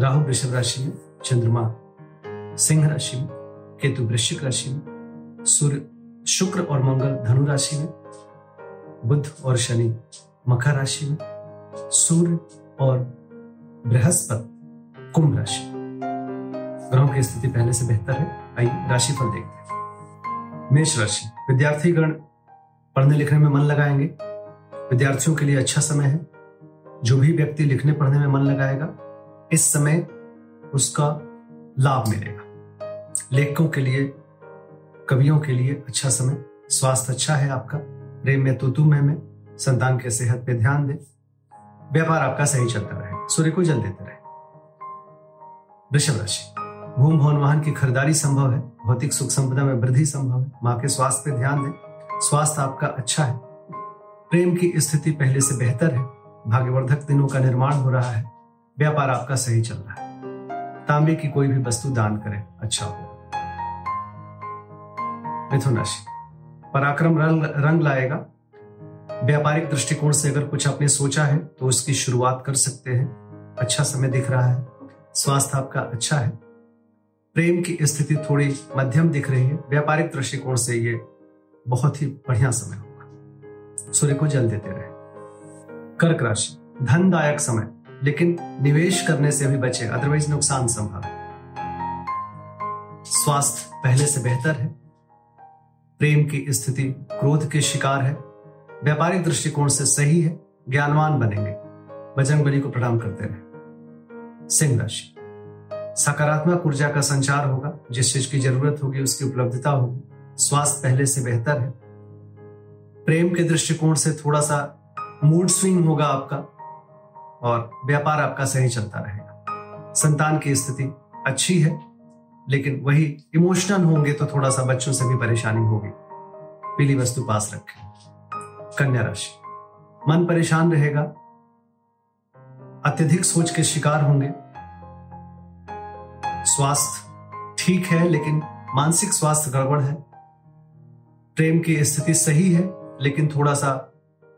राहु वृषभ राशि में, चंद्रमा सिंह राशि में, केतु वृश्चिक राशि में, सूर्य शुक्र और मंगल धनु राशि में, बुध और शनि मकर राशि में, सूर्य और बृहस्पति कुंभ राशि ग्रहों की स्थिति पहले से बेहतर है। आइए राशिफल देखते हैं। मेष राशि, विद्यार्थीगण पढ़ने लिखने में मन लगाएँगे। विद्यार्थियों के लिए अच्छा समय है। जो भी व्यक्ति लिखने पढ़ने में मन लगाएगा इस समय उसका लाभ मिलेगा। लेखकों के लिए, कवियों के लिए अच्छा समय। स्वास्थ्य अच्छा है आपका। प्रेम में तुतु में में। संतान के सेहत पे ध्यान दें। व्यापार आपका सही चलता रहे। सूर्य को जल देते रहे। वृषभ राशि। भूम, भवन, वाहन की खरीदारी संभव है। भौतिक सुख संपदा में वृद्धि संभव है। माँ के स्वास्थ्य पे ध्यान दें। स्वास्थ्य आपका अच्छा है। प्रेम की स्थिति पहले से बेहतर है। भाग्यवर्धक दिनों का निर्माण हो रहा है। व्यापार आपका सही चल रहा है। तांबे की कोई भी वस्तु दान करें अच्छा होगा। मिथुन राशि, पराक्रम रंग रंग लाएगा। व्यापारिक दृष्टिकोण से अगर कुछ आपने सोचा है तो उसकी शुरुआत कर सकते हैं। अच्छा समय दिख रहा है, स्वास्थ्य आपका अच्छा है। प्रेम की स्थिति थोड़ी मध्यम दिख रही है। व्यापारिक दृष्टिकोण से ये बहुत ही बढ़िया समय होगा। सूर्य को जल देते रहे। कर्क राशि, धनदायक समय। लेकिन निवेश करने से भी बचे अदरवाइज़ नुकसान संभव स्वास्थ्य पहले से बेहतर है। प्रेम की स्थिति क्रोध के शिकार है। व्यापारिक दृष्टिकोण से सही है। ज्ञानवान बनेंगे। बजरंग बली को प्रणाम करते रहे। सिंह राशि। सकारात्मक ऊर्जा का संचार होगा। जिस चीज़ की ज़रूरत होगी, उसकी उपलब्धता होगी। स्वास्थ्य पहले से बेहतर है। प्रेम के दृष्टिकोण से थोड़ा सा मूड स्विंग होगा आपका। और व्यापार आपका सही चलता रहेगा। संतान की स्थिति अच्छी है, लेकिन वही इमोशनल होंगे तो थोड़ा सा बच्चों से भी परेशानी होगी। पीली वस्तु पास रखें। कन्या राशि। मन परेशान रहेगा। अत्यधिक सोच के शिकार होंगे। स्वास्थ्य ठीक है, लेकिन मानसिक स्वास्थ्य गड़बड़ है। प्रेम की स्थिति सही है, लेकिन थोड़ा सा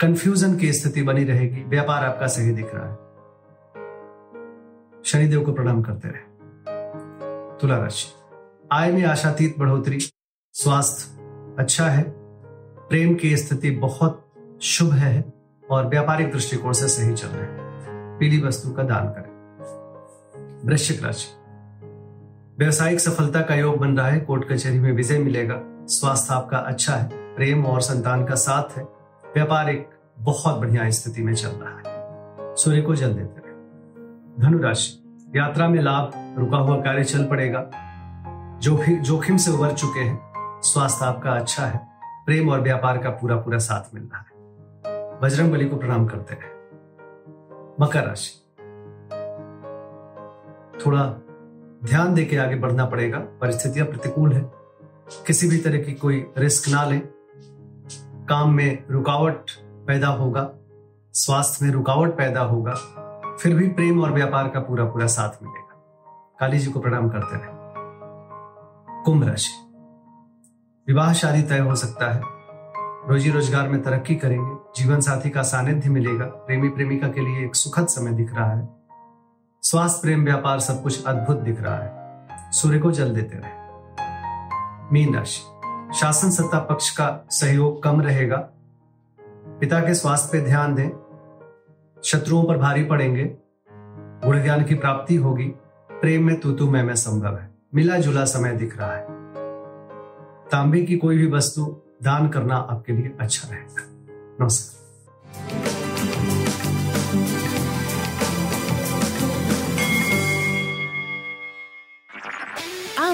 कंफ्यूजन की स्थिति बनी रहेगी। व्यापार आपका सही दिख रहा है। शनिदेव को प्रणाम करते रहे। तुला राशि। आय में आशातीत बढ़ोतरी। स्वास्थ्य अच्छा है। प्रेम की स्थिति बहुत शुभ है और व्यापारिक दृष्टिकोण से सही चल रहे पीली वस्तु का दान करें। वृश्चिक राशि। व्यवसायिक सफलता का योग बन रहा है। कोर्ट कचहरी में विजय मिलेगा। स्वास्थ्य आपका अच्छा है। प्रेम और संतान का साथ है। व्यापार एक बहुत बढ़िया स्थिति में चल रहा है। सूर्य को जल देते रहे। धनुराशि, यात्रा में लाभ, रुका हुआ कार्य चल पड़ेगा। जो भी जोखिम से उबर चुके हैं। स्वास्थ्य आपका अच्छा है। प्रेम और व्यापार का पूरा पूरा साथ मिल रहा है। बजरंग बली को प्रणाम करते रहे। मकर राशि। थोड़ा ध्यान देके आगे बढ़ना पड़ेगा। परिस्थितियाँ प्रतिकूल है। किसी भी तरह की कोई रिस्क ना लें। काम में रुकावट पैदा होगा, स्वास्थ्य में रुकावट पैदा होगा, फिर भी प्रेम और व्यापार का पूरा पूरा साथ मिलेगा। काली जी को प्रणाम करते रहे। कुंभ राशि। विवाह शादी तय हो सकता है। रोजी रोज़गार में तरक्की करेंगे। जीवन साथी का सानिध्य मिलेगा। प्रेमी प्रेमिका के लिए एक सुखद समय दिख रहा है। स्वास्थ्य, प्रेम, व्यापार सब कुछ अद्भुत दिख रहा है। सूर्य को जल देते रहे। मीन राशि। शासन सत्ता पक्ष का सहयोग कम रहेगा। पिता के स्वास्थ्य पे ध्यान दें। शत्रुओं पर भारी पड़ेंगे। गुण ज्ञान की प्राप्ति होगी। प्रेम में तू तू मैं मैं संभव है। मिला जुला समय दिख रहा है। तांबे की कोई भी वस्तु दान करना आपके लिए अच्छा रहेगा। नमस्कार।